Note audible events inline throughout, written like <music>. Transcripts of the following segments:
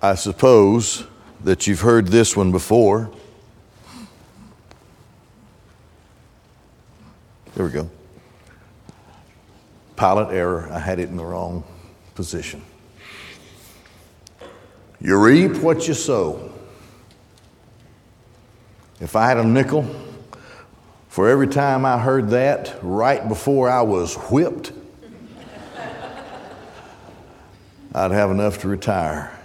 I suppose that you've heard this one before. There we go. Pilot error. I had it in the wrong position. You reap what you sow. If I had a nickel for every time I heard that right before I was whipped, <laughs> I'd have enough to retire.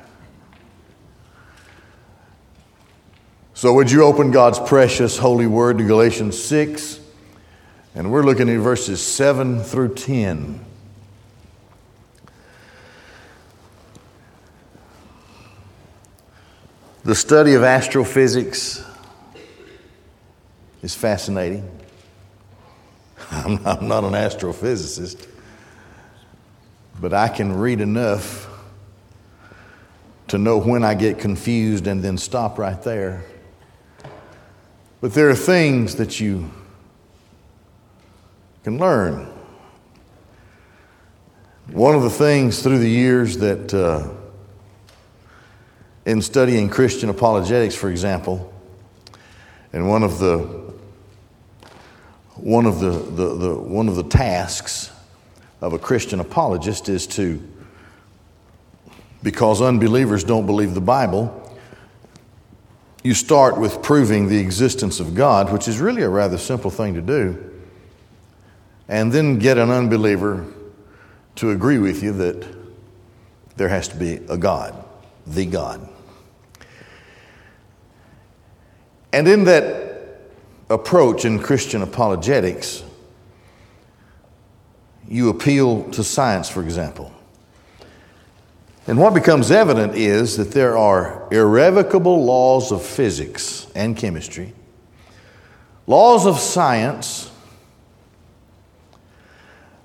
So, would you open God's precious holy word to Galatians 6? And we're looking at verses 7 through 10. The study of astrophysics is fascinating. <laughs> I'm not, I'm not an astrophysicist, but I can read enough to know when I get confused and then stop right there. But there are things that you can learn. One of the things through the years that, uh, in studying Christian apologetics, for example, and one of the one of the, the, the, one of the tasks of a Christian apologist is to, because unbelievers don't believe the Bible, you start with proving the existence of God, which is really a rather simple thing to do and then get an unbeliever to agree with you that there has to be a God, the God. And in that approach in Christian apologetics, you appeal to science, for example. And what becomes evident is that there are irrevocable laws of physics and chemistry, laws of science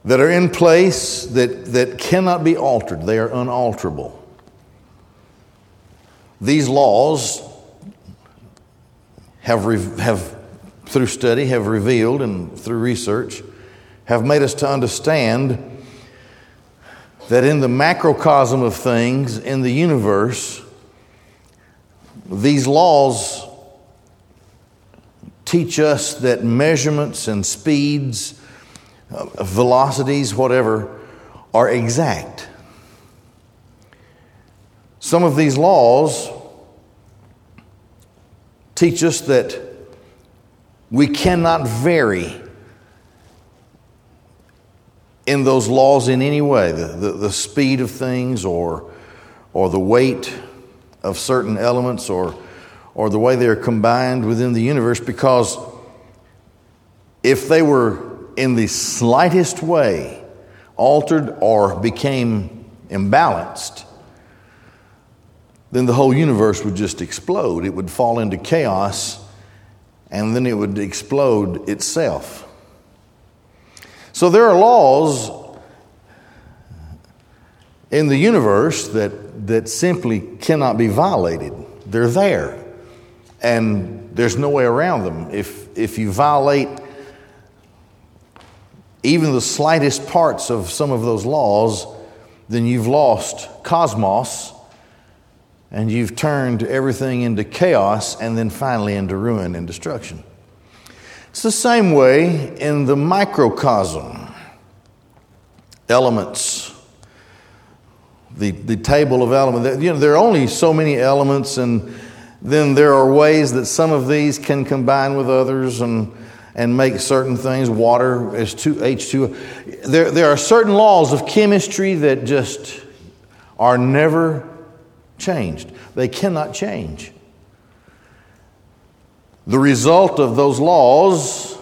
that are in place that, that cannot be altered, they are unalterable. These laws have, have, through study, have revealed and through research, have made us to understand that in the macrocosm of things in the universe, these laws teach us that measurements and speeds uh, velocities, whatever, are exact. Some of these laws teach us that we cannot vary in those laws in any way the, the, the, speed of things or, or the weight of certain elements or, or the way they are combined within the universe because if they were in the slightest way altered or became imbalanced, then the whole universe would just explode. It would fall into chaos and then it would explode itself. So there are laws in the universe that, that simply cannot be violated. They're there, and there's no way around them. If, if you violate even the slightest parts of some of those laws, then you've lost cosmos and you've turned everything into chaos and then finally into ruin and destruction. It's the same way in the microcosm. Elements, the, the table of elements. You know, there are only so many elements, and then there are ways that some of these can combine with others, and and make certain things. Water is two, H2. There, there are certain laws of chemistry that just are never changed. They cannot change. The result of those laws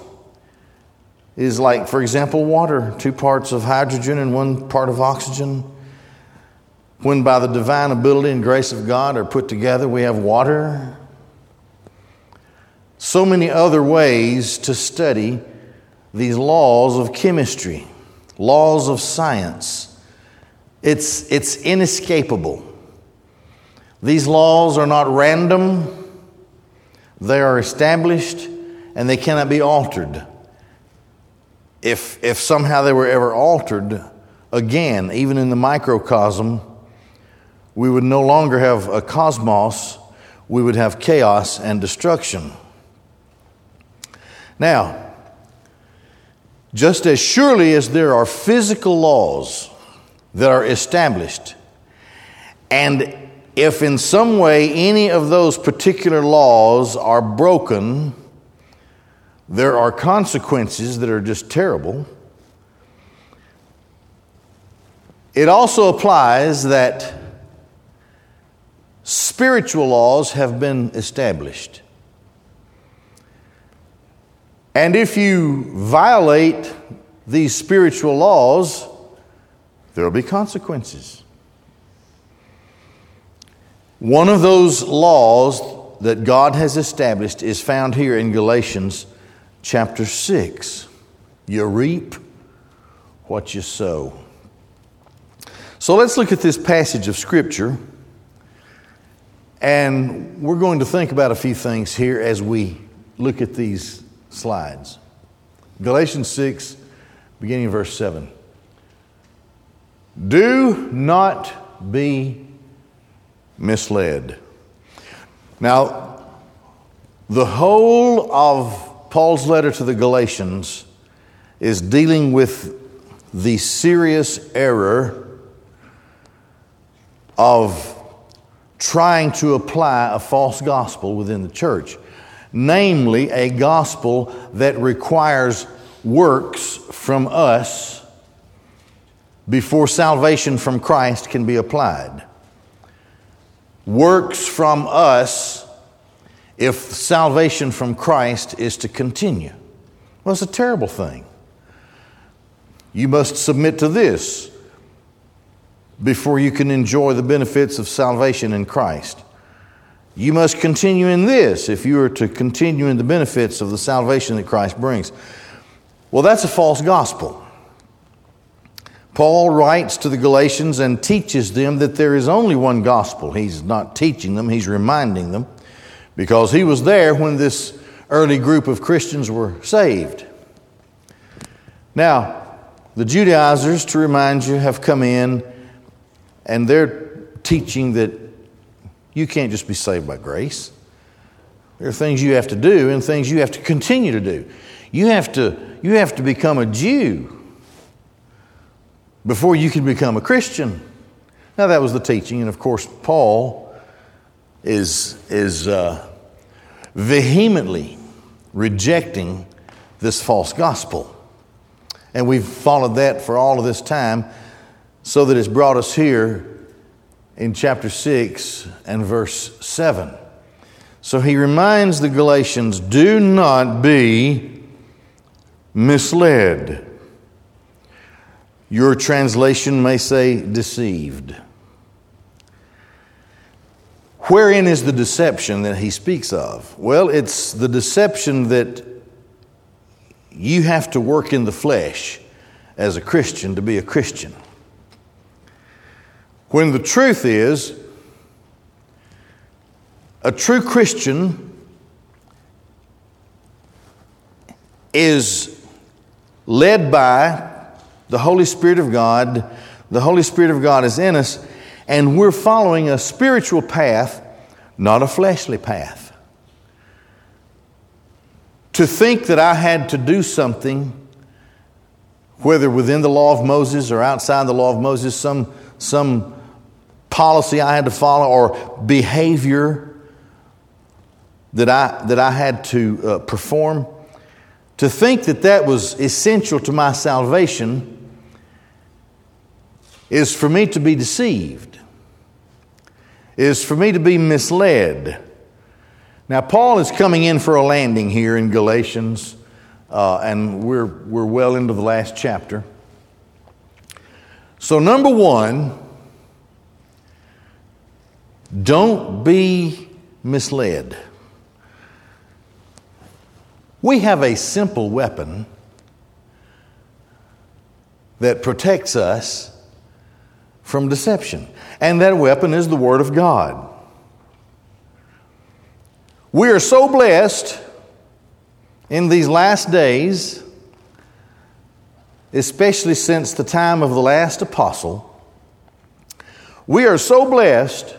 is like, for example, water two parts of hydrogen and one part of oxygen. When by the divine ability and grace of God are put together, we have water so many other ways to study these laws of chemistry, laws of science. It's, it's inescapable. These laws are not random, they are established and they cannot be altered. If, if somehow they were ever altered, again, even in the microcosm, we would no longer have a cosmos, we would have chaos and destruction. Now, just as surely as there are physical laws that are established, and if in some way any of those particular laws are broken, there are consequences that are just terrible. It also applies that spiritual laws have been established. And if you violate these spiritual laws, there will be consequences. One of those laws that God has established is found here in Galatians chapter 6. You reap what you sow. So let's look at this passage of Scripture, and we're going to think about a few things here as we look at these slides. Galatians 6, beginning of verse 7. Do not be misled. Now, the whole of Paul's letter to the Galatians is dealing with the serious error of trying to apply a false gospel within the church, namely, a gospel that requires works from us before salvation from Christ can be applied. Works from us if salvation from Christ is to continue. Well, it's a terrible thing. You must submit to this before you can enjoy the benefits of salvation in Christ. You must continue in this if you are to continue in the benefits of the salvation that Christ brings. Well, that's a false gospel. Paul writes to the Galatians and teaches them that there is only one gospel. He's not teaching them, he's reminding them because he was there when this early group of Christians were saved. Now, the Judaizers, to remind you, have come in and they're teaching that you can't just be saved by grace. There are things you have to do and things you have to continue to do. You have to, you have to become a Jew before you can become a Christian. Now, that was the teaching, and of course, Paul is, is uh, vehemently rejecting this false gospel. And we've followed that for all of this time so that it's brought us here in chapter 6 and verse 7. So he reminds the Galatians do not be misled. Your translation may say deceived. Wherein is the deception that he speaks of? Well, it's the deception that you have to work in the flesh as a Christian to be a Christian. When the truth is, a true Christian is led by the Holy Spirit of God. The Holy Spirit of God is in us, and we're following a spiritual path, not a fleshly path. To think that I had to do something, whether within the law of Moses or outside the law of Moses, some, some policy I had to follow or behavior that I, that I had to uh, perform, to think that that was essential to my salvation is for me to be deceived, is for me to be misled. Now, Paul is coming in for a landing here in Galatians, uh, and we're, we're well into the last chapter. So, number one, don't be misled. We have a simple weapon that protects us from deception, and that weapon is the Word of God. We are so blessed in these last days, especially since the time of the last apostle We are so blessed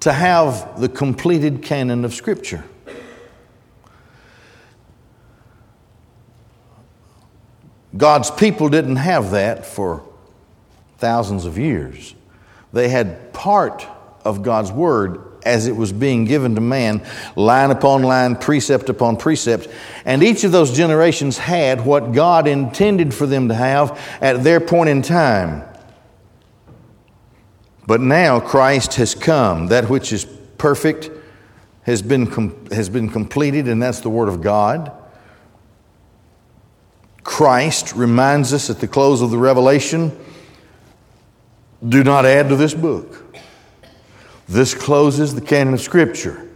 to have the completed canon of Scripture. God's people didn't have that for thousands of years. They had part of God's Word as it was being given to man, line upon line, precept upon precept. And each of those generations had what God intended for them to have at their point in time. But now Christ has come. That which is perfect has been, com- has been completed, and that's the Word of God. Christ reminds us at the close of the Revelation do not add to this book. This closes the canon of Scripture.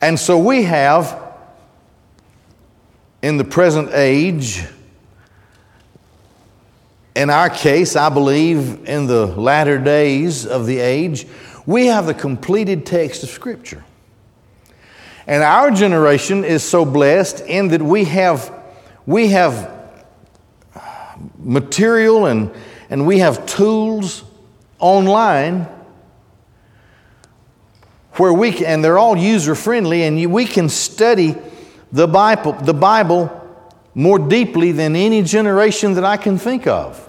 And so we have, in the present age, in our case, I believe in the latter days of the age, we have the completed text of Scripture. And our generation is so blessed in that we have, we have material and, and we have tools online where we can, and they're all user friendly, and you, we can study the Bible, the Bible more deeply than any generation that I can think of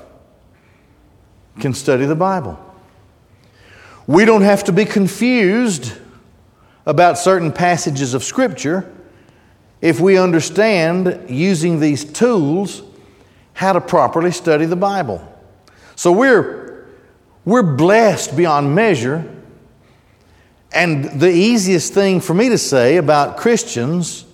can study the Bible. We don't have to be confused about certain passages of Scripture if we understand using these tools how to properly study the Bible. So we're, we're blessed beyond measure and the easiest thing for me to say about Christians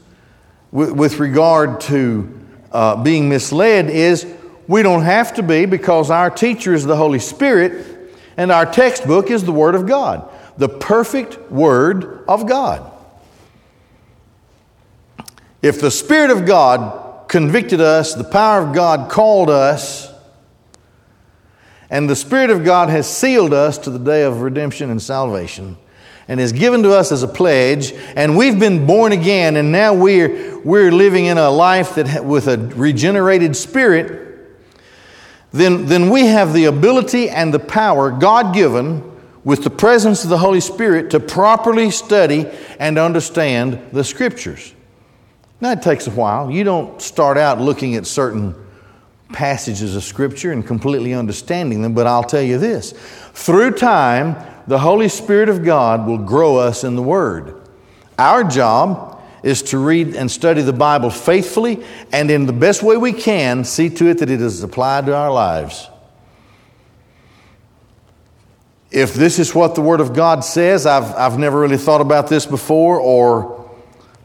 with, with regard to uh, being misled is we don't have to be because our teacher is the Holy Spirit and our textbook is the Word of God, the perfect Word of God. If the Spirit of God convicted us, the power of God called us, and the Spirit of God has sealed us to the day of redemption and salvation, and is given to us as a pledge, and we've been born again, and now we're, we're living in a life that with a regenerated spirit, then, then we have the ability and the power, God given, with the presence of the Holy Spirit, to properly study and understand the Scriptures. Now, it takes a while. You don't start out looking at certain passages of Scripture and completely understanding them, but I'll tell you this through time, the Holy Spirit of God will grow us in the Word. Our job is to read and study the Bible faithfully and in the best way we can see to it that it is applied to our lives. If this is what the Word of God says, I've, I've never really thought about this before, or,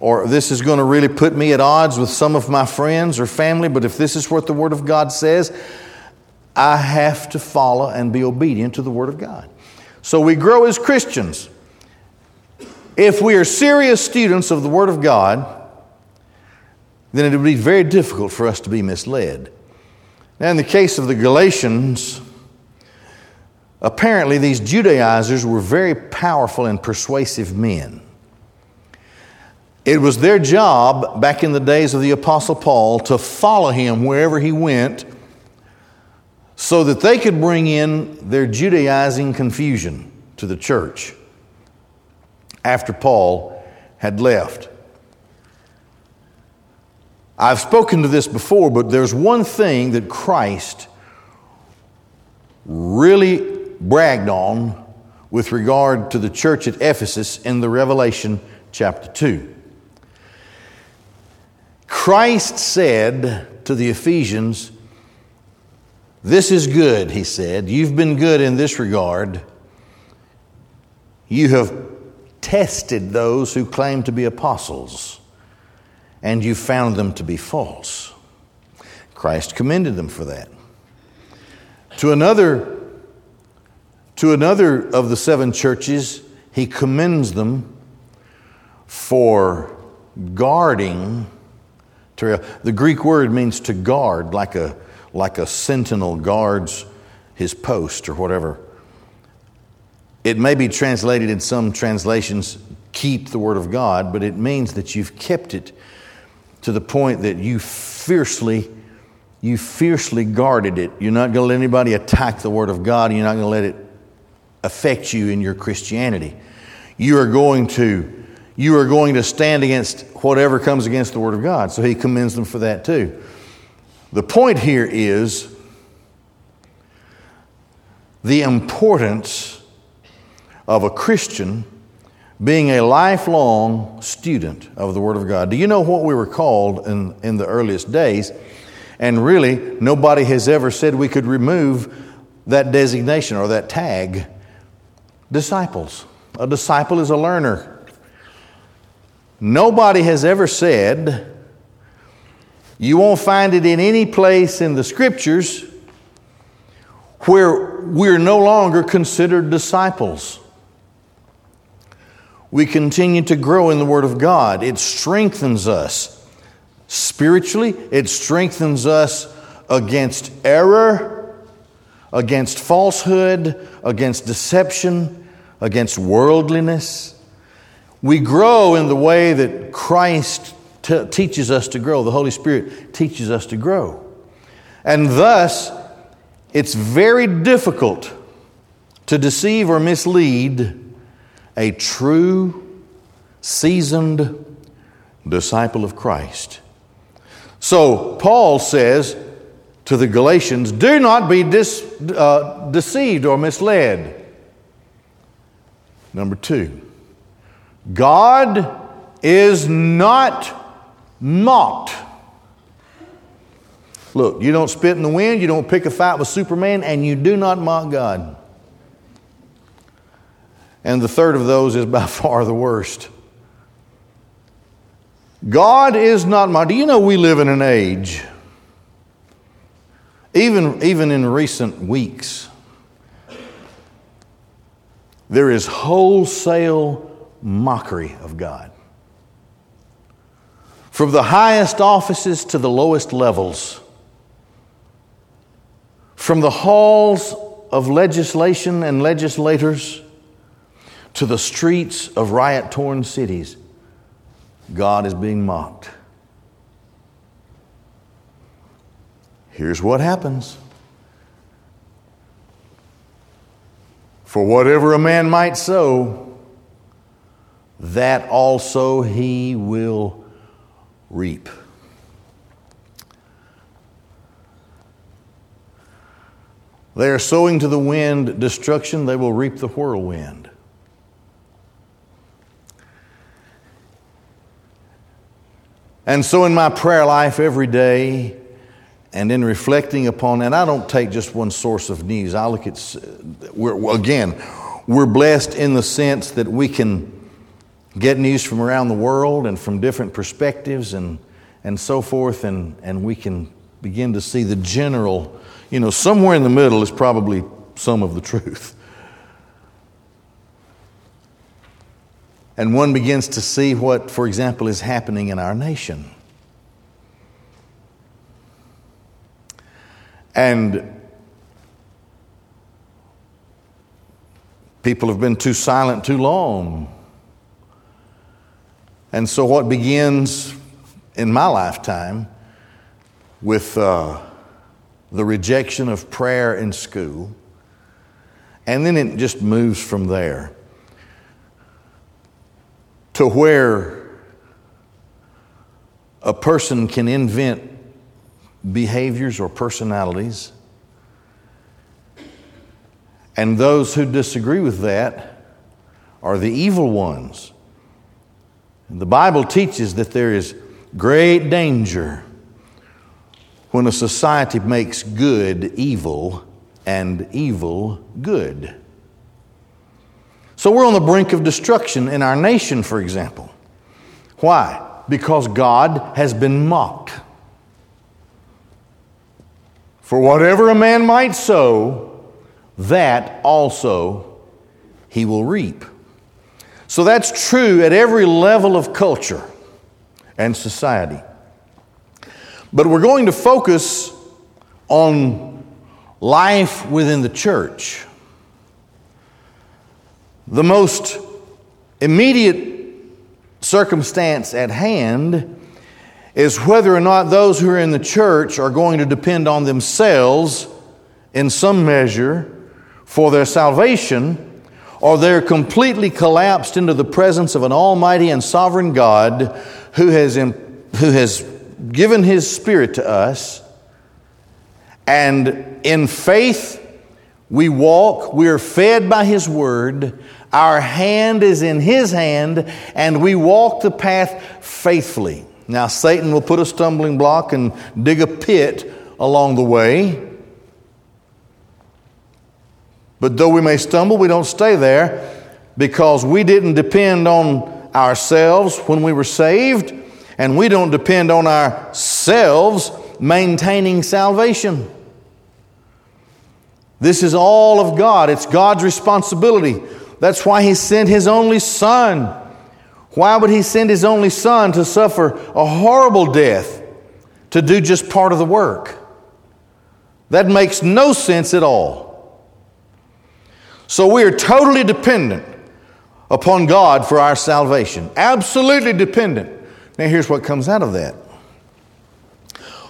or this is going to really put me at odds with some of my friends or family, but if this is what the Word of God says, I have to follow and be obedient to the Word of God. So we grow as Christians. If we are serious students of the Word of God, then it would be very difficult for us to be misled. Now, in the case of the Galatians, apparently these Judaizers were very powerful and persuasive men. It was their job back in the days of the Apostle Paul to follow him wherever he went so that they could bring in their Judaizing confusion to the church after Paul had left. I've spoken to this before, but there's one thing that Christ really bragged on with regard to the church at Ephesus in the Revelation chapter 2. Christ said to the Ephesians, this is good, he said. You've been good in this regard. You have tested those who claim to be apostles, and you found them to be false. Christ commended them for that. To another, to another of the seven churches, he commends them for guarding. The Greek word means to guard, like a like a sentinel guards his post or whatever. It may be translated in some translations, keep the Word of God, but it means that you've kept it to the point that you fiercely, you fiercely guarded it. You're not going to let anybody attack the Word of God. You're not going to let it affect you in your Christianity. You are going to you are going to stand against whatever comes against the Word of God. So he commends them for that too. The point here is the importance of a Christian being a lifelong student of the Word of God. Do you know what we were called in, in the earliest days? And really, nobody has ever said we could remove that designation or that tag disciples. A disciple is a learner. Nobody has ever said, you won't find it in any place in the scriptures where we're no longer considered disciples. We continue to grow in the Word of God. It strengthens us spiritually, it strengthens us against error, against falsehood, against deception, against worldliness. We grow in the way that Christ t- teaches us to grow, the Holy Spirit teaches us to grow. And thus, it's very difficult to deceive or mislead a true, seasoned disciple of Christ. So, Paul says to the Galatians, do not be dis, uh, deceived or misled. Number two, God is not mocked. Look, you don't spit in the wind, you don't pick a fight with Superman, and you do not mock God. And the third of those is <laughs> by far the worst. God is not mocked. Do you know we live in an age, even, even in recent weeks, there is wholesale mockery of God. From the highest offices to the lowest levels, from the halls of legislation and legislators to the streets of riot torn cities, God is being mocked. Here's what happens. For whatever a man might sow, that also he will reap. They are sowing to the wind destruction, they will reap the whirlwind. And so, in my prayer life every day, and in reflecting upon, and I don't take just one source of news. I look at, we're, again, we're blessed in the sense that we can get news from around the world and from different perspectives and, and so forth, and, and we can begin to see the general, you know, somewhere in the middle is probably some of the truth. <laughs> And one begins to see what, for example, is happening in our nation. And people have been too silent too long. And so, what begins in my lifetime with uh, the rejection of prayer in school, and then it just moves from there to where a person can invent behaviors or personalities. And those who disagree with that are the evil ones. The Bible teaches that there is great danger when a society makes good evil and evil good. So we're on the brink of destruction in our nation, for example. Why? Because God has been mocked. For whatever a man might sow, that also he will reap. So that's true at every level of culture and society. But we're going to focus on life within the church. The most immediate circumstance at hand is whether or not those who are in the church are going to depend on themselves in some measure for their salvation, or they're completely collapsed into the presence of an almighty and sovereign God who has, who has given his spirit to us. And in faith, we walk, we are fed by his word, our hand is in his hand, and we walk the path faithfully. Now, Satan will put a stumbling block and dig a pit along the way. But though we may stumble, we don't stay there because we didn't depend on ourselves when we were saved, and we don't depend on ourselves maintaining salvation. This is all of God, it's God's responsibility. That's why He sent His only Son. Why would He send His only Son to suffer a horrible death to do just part of the work? That makes no sense at all. So we are totally dependent upon God for our salvation. Absolutely dependent. Now, here's what comes out of that.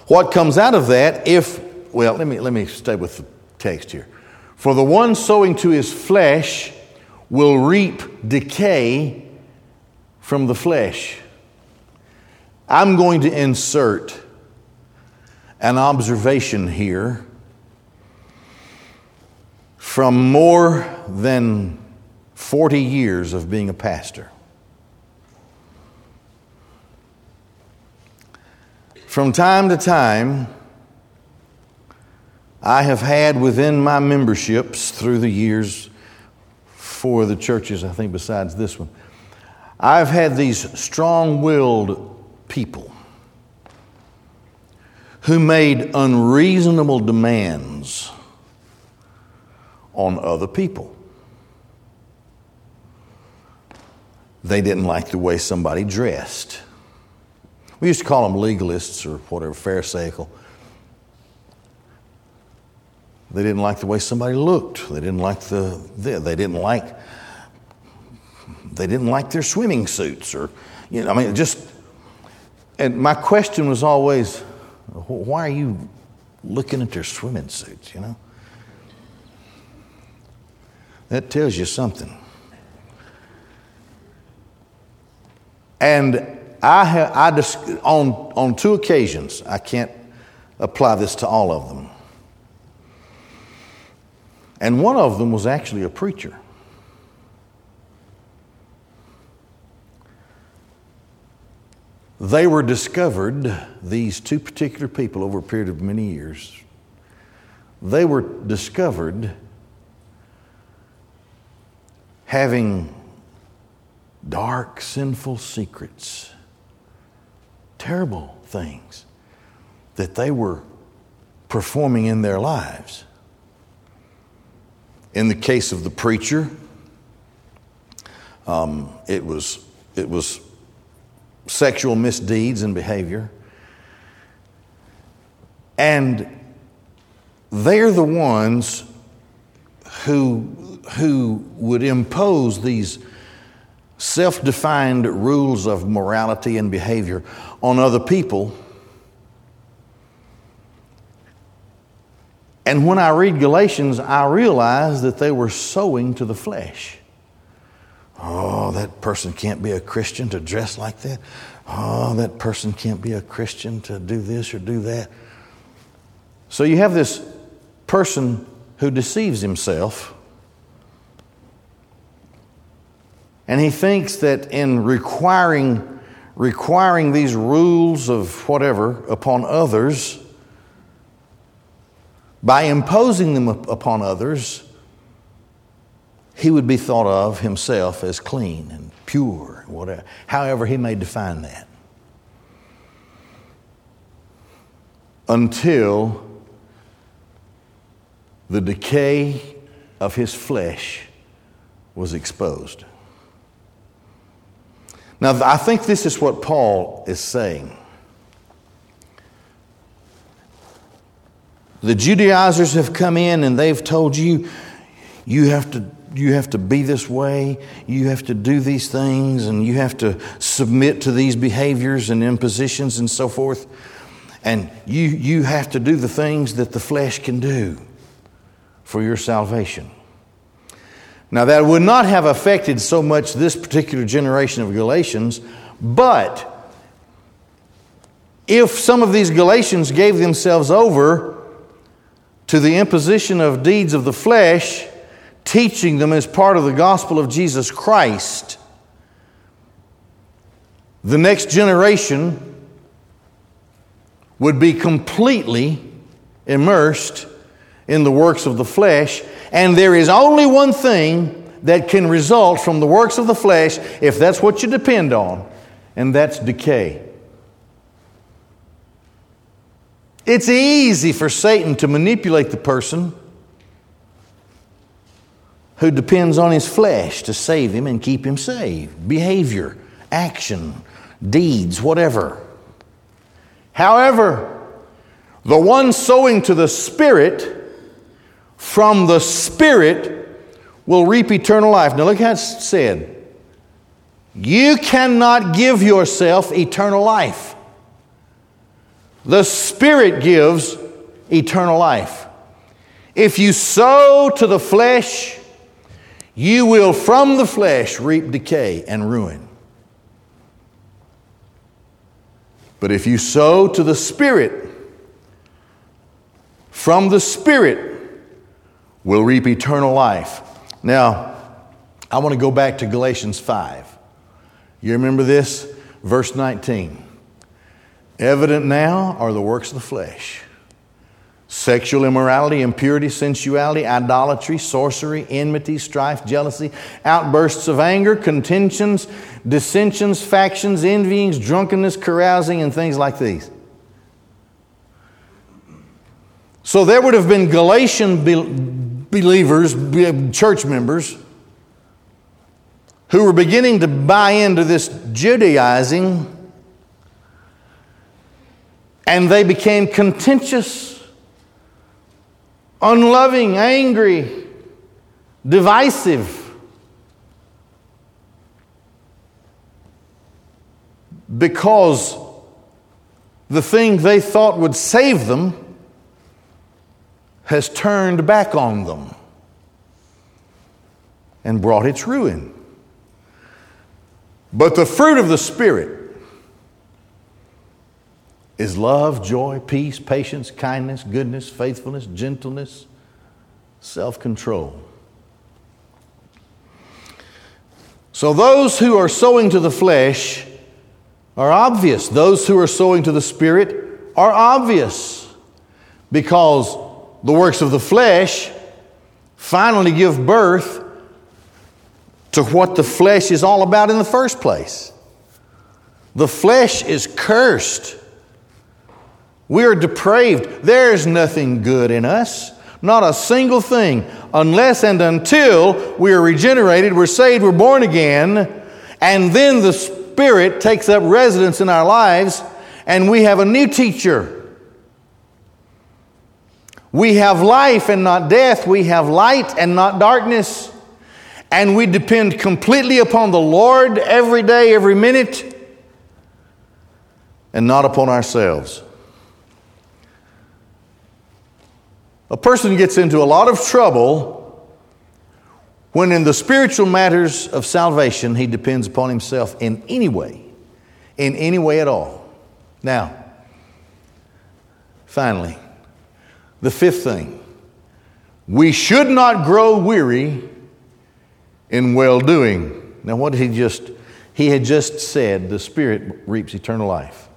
What comes out of that, if, well, let me, let me stay with the text here. For the one sowing to his flesh will reap decay from the flesh. I'm going to insert an observation here from more than 40 years of being a pastor. From time to time, I have had within my memberships through the years, four of the churches, I think, besides this one, I've had these strong willed people who made unreasonable demands on other people. They didn't like the way somebody dressed. We used to call them legalists or whatever, Pharisaical. They didn't like the way somebody looked. They didn't like the, they didn't like, they didn't like their swimming suits or, you know, I mean, just, and my question was always, why are you looking at their swimming suits, you know? That tells you something. And I have, I just, on, on two occasions, I can't apply this to all of them. And one of them was actually a preacher. They were discovered, these two particular people, over a period of many years, they were discovered having dark, sinful secrets, terrible things that they were performing in their lives. In the case of the preacher, um, it, was, it was sexual misdeeds and behavior. And they're the ones who who would impose these self defined rules of morality and behavior on other people. And when I read Galatians, I realize that they were sowing to the flesh. Oh, that person can't be a Christian to dress like that. Oh, that person can't be a Christian to do this or do that. So you have this person who deceives himself And he thinks that in requiring, requiring these rules of whatever upon others, by imposing them upon others, he would be thought of himself as clean and pure, whatever, however he may define that. Until the decay of his flesh was exposed. Now, I think this is what Paul is saying. The Judaizers have come in and they've told you you have to you have to be this way, you have to do these things, and you have to submit to these behaviors and impositions and so forth. And you, you have to do the things that the flesh can do for your salvation. Now, that would not have affected so much this particular generation of Galatians, but if some of these Galatians gave themselves over to the imposition of deeds of the flesh, teaching them as part of the gospel of Jesus Christ, the next generation would be completely immersed in the works of the flesh, and there is only one thing that can result from the works of the flesh if that's what you depend on, and that's decay. It's easy for Satan to manipulate the person who depends on his flesh to save him and keep him saved. Behavior, action, deeds, whatever. However, the one sowing to the Spirit from the Spirit will reap eternal life. Now, look how it's said. You cannot give yourself eternal life. The Spirit gives eternal life. If you sow to the flesh, you will from the flesh reap decay and ruin. But if you sow to the Spirit, from the Spirit will reap eternal life. Now, I want to go back to Galatians 5. You remember this? Verse 19. Evident now are the works of the flesh sexual immorality, impurity, sensuality, idolatry, sorcery, enmity, strife, jealousy, outbursts of anger, contentions, dissensions, factions, envyings, drunkenness, carousing, and things like these. So there would have been Galatian believers, church members, who were beginning to buy into this Judaizing, and they became contentious unloving, angry, divisive. Because the thing they thought would save them has turned back on them and brought its ruin. But the fruit of the Spirit is love, joy, peace, patience, kindness, goodness, faithfulness, gentleness, self control. So, those who are sowing to the flesh are obvious. Those who are sowing to the Spirit are obvious because the works of the flesh finally give birth to what the flesh is all about in the first place. The flesh is cursed. We are depraved. There's nothing good in us, not a single thing, unless and until we are regenerated, we're saved, we're born again, and then the Spirit takes up residence in our lives, and we have a new teacher. We have life and not death. We have light and not darkness. And we depend completely upon the Lord every day, every minute, and not upon ourselves. A person gets into a lot of trouble when, in the spiritual matters of salvation, he depends upon himself in any way, in any way at all. Now, finally, the fifth thing we should not grow weary in well doing. Now, what did he just? He had just said the Spirit reaps eternal life.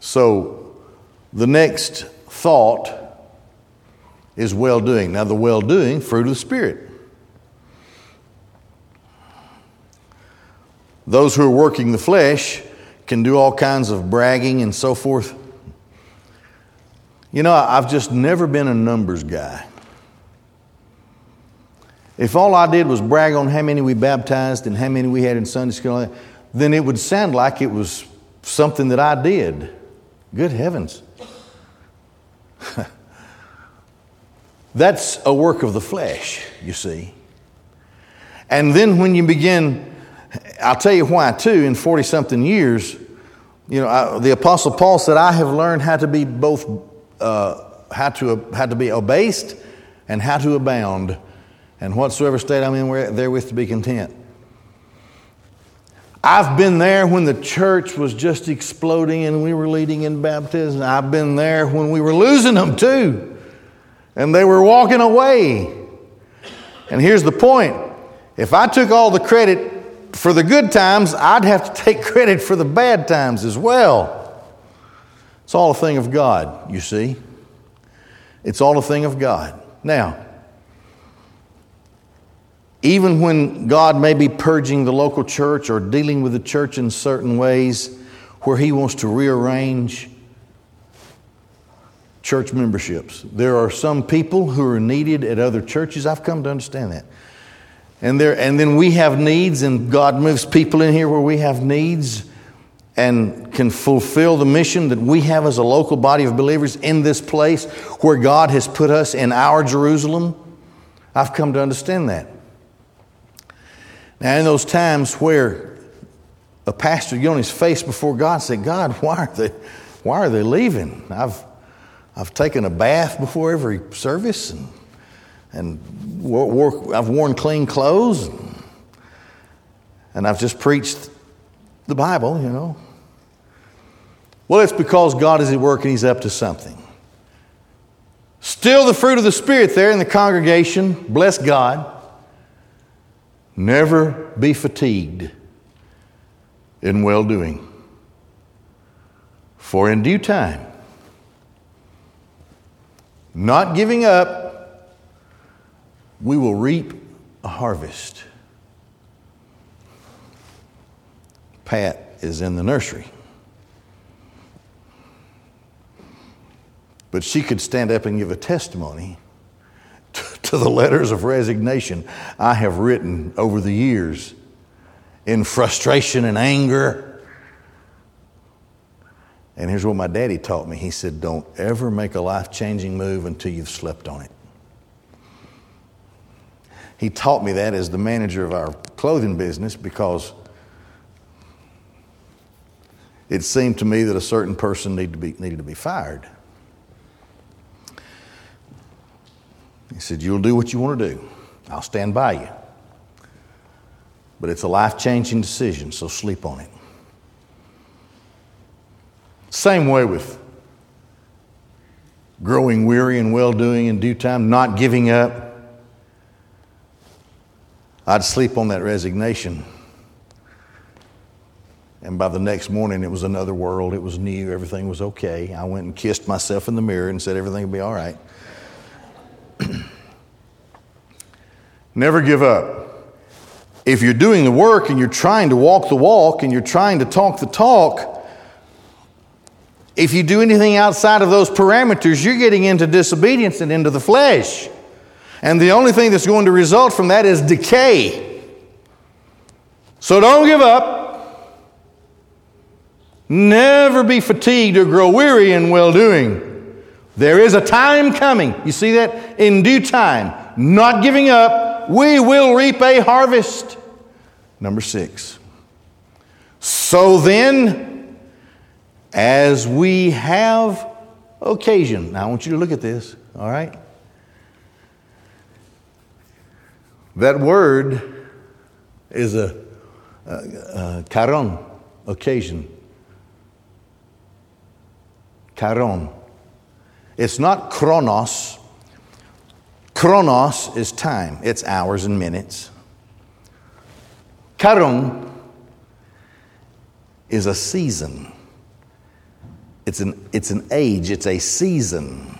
So, the next thought is well doing. Now, the well doing, fruit of the Spirit. Those who are working the flesh can do all kinds of bragging and so forth. You know, I've just never been a numbers guy. If all I did was brag on how many we baptized and how many we had in Sunday school, then it would sound like it was something that I did. Good heavens. <laughs> That's a work of the flesh, you see. And then when you begin, I'll tell you why too, in 40 something years, you know, I, the Apostle Paul said, I have learned how to be both, uh, how, to, how to be abased and how to abound. And whatsoever state I'm in, therewith to be content. I've been there when the church was just exploding and we were leading in baptism. I've been there when we were losing them too. And they were walking away. And here's the point if I took all the credit for the good times, I'd have to take <laughs> credit for the bad times as well. It's all a thing of God, you see. It's all a thing of God. Now, even when God may be purging the local church or dealing with the church in certain ways where He wants to rearrange church memberships, there are some people who are needed at other churches. I've come to understand that. And, there, and then we have needs, and God moves people in here where we have needs and can fulfill the mission that we have as a local body of believers in this place where God has put us in our Jerusalem. I've come to understand that. Now, in those times where a pastor get on his face before God and say, God, why are they, why are they leaving? I've, I've taken a bath before every service and, and wore, wore, I've worn clean clothes and, and I've just preached the Bible, you know. Well, it's because God is at work and He's up to something. Still the fruit of the Spirit there in the congregation. Bless God. Never be fatigued in well doing. For in due time, not giving up, we will reap a harvest. Pat is in the nursery. But she could stand up and give a testimony to the letters of resignation I have written over the years in frustration and anger. And here's what my daddy taught me he said, Don't ever make a life changing move until you've slept on it. He taught me that as the manager of our clothing business because it seemed to me that a certain person needed to be, needed to be fired. He said, You'll do what you want to do. I'll stand by you. But it's a life changing decision, so sleep on it. Same way with growing weary and well doing in due time, not giving up. I'd sleep on that resignation. And by the next morning, it was another world. It was new. Everything was okay. I went and kissed myself in the mirror and said, Everything will be all right. <clears throat> Never give up. If you're doing the work and you're trying to walk the walk and you're trying to talk the talk, if you do anything outside of those parameters, you're getting into disobedience and into the flesh. And the only thing that's going to result from that is decay. So don't give up. Never be fatigued or grow weary in well doing. There is a time coming. You see that? In due time. Not giving up, we will reap a harvest. Number six. So then, as we have occasion, now I want you to look at this, all right? That word is a, a, kairon, occasion. Kairon. It's not chronos. Chronos is time, it's hours and minutes. Kairon is a season. It's an, it's an age, it's a season.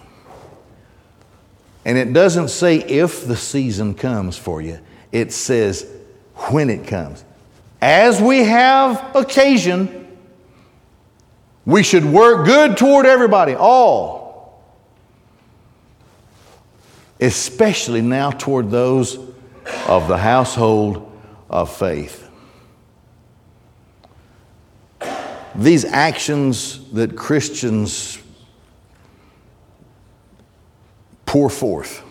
And it doesn't say if the season comes for you, it says when it comes. As we have occasion, we should work good toward everybody, all especially now toward those of the household of faith. These actions that Christians pour forth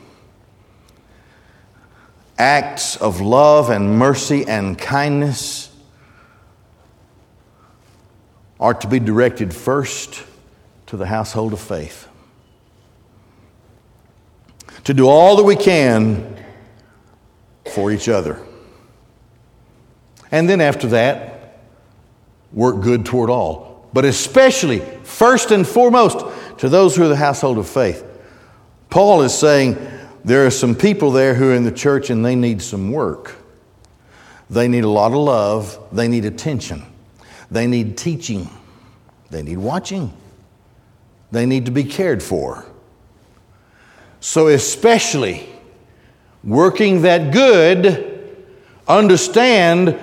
acts of love and mercy and kindness are to be directed first to the household of faith. To do all that we can for each other. And then after that, work good toward all. But especially, first and foremost, to those who are the household of faith. Paul is saying there are some people there who are in the church and they need some work. They need a lot of love. They need attention. They need teaching. They need watching. They need to be cared for. So, especially working that good, understand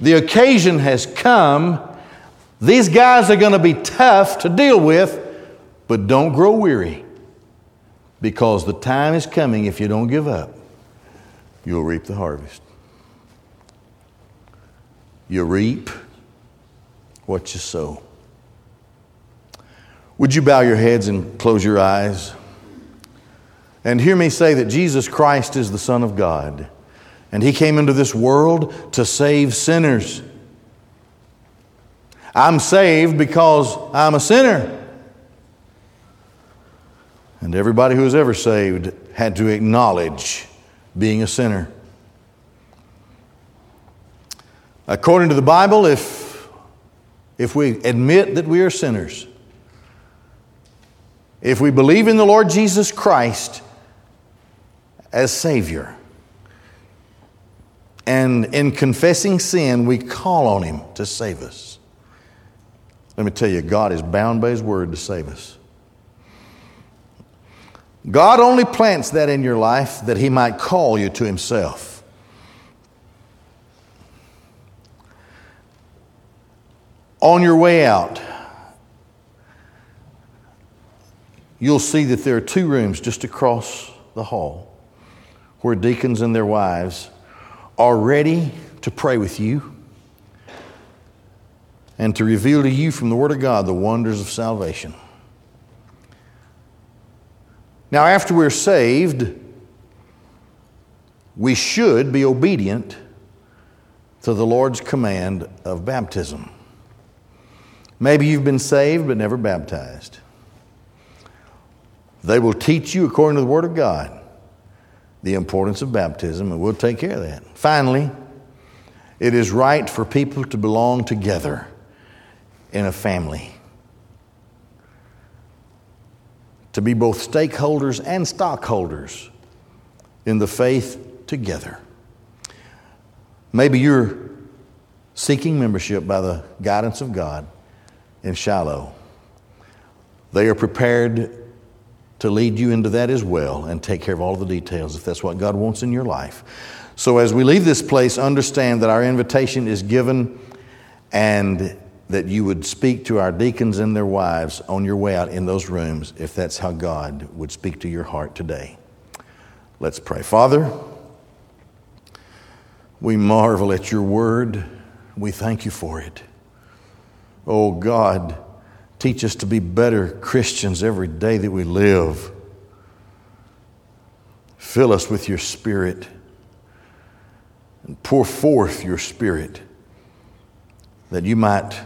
the occasion has come. These guys are going to be tough to deal with, but don't grow weary because the time is coming if you don't give up, you'll reap the harvest. You reap what you sow. Would you bow your heads and close your eyes? And hear me say that Jesus Christ is the Son of God, and He came into this world to save sinners. I'm saved because I'm a sinner. And everybody who was ever saved had to acknowledge being a sinner. According to the Bible, if, if we admit that we are sinners, if we believe in the Lord Jesus Christ as Savior, and in confessing sin, we call on Him to save us. Let me tell you, God is bound by His Word to save us. God only plants that in your life that He might call you to Himself. On your way out, you'll see that there are two rooms just across the hall where deacons and their wives are ready to pray with you and to reveal to you from the Word of God the wonders of salvation. Now, after we're saved, we should be obedient to the Lord's command of baptism. Maybe you've been saved but never baptized. They will teach you, according to the Word of God, the importance of baptism, and we'll take care of that. Finally, it is right for people to belong together in a family, to be both stakeholders and stockholders in the faith together. Maybe you're seeking membership by the guidance of God in Shiloh. They are prepared to lead you into that as well and take care of all the details if that's what God wants in your life. So, as we leave this place, understand that our invitation is given and that you would speak to our deacons and their wives on your way out in those rooms if that's how God would speak to your heart today. Let's pray. Father, we marvel at your word. We thank you for it. Oh God, Teach us to be better Christians every day that we live. Fill us with your Spirit and pour forth your Spirit that you might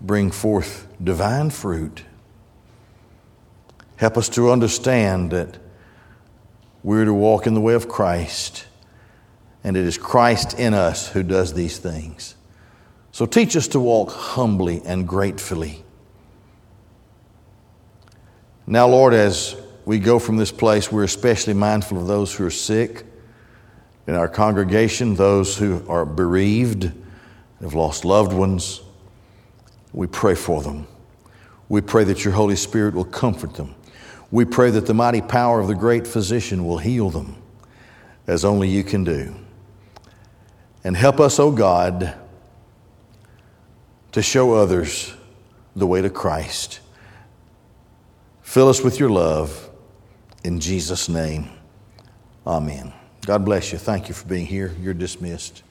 bring forth divine fruit. Help us to understand that we're to walk in the way of Christ, and it is Christ in us who does these things. So teach us to walk humbly and gratefully now, Lord, as we go from this place, we're especially mindful of those who are sick in our congregation, those who are bereaved, have lost loved ones. We pray for them. We pray that your Holy Spirit will comfort them. We pray that the mighty power of the great physician will heal them as only you can do. And help us, O oh God, to show others the way to Christ. Fill us with your love. In Jesus' name, amen. God bless you. Thank you for being here. You're dismissed.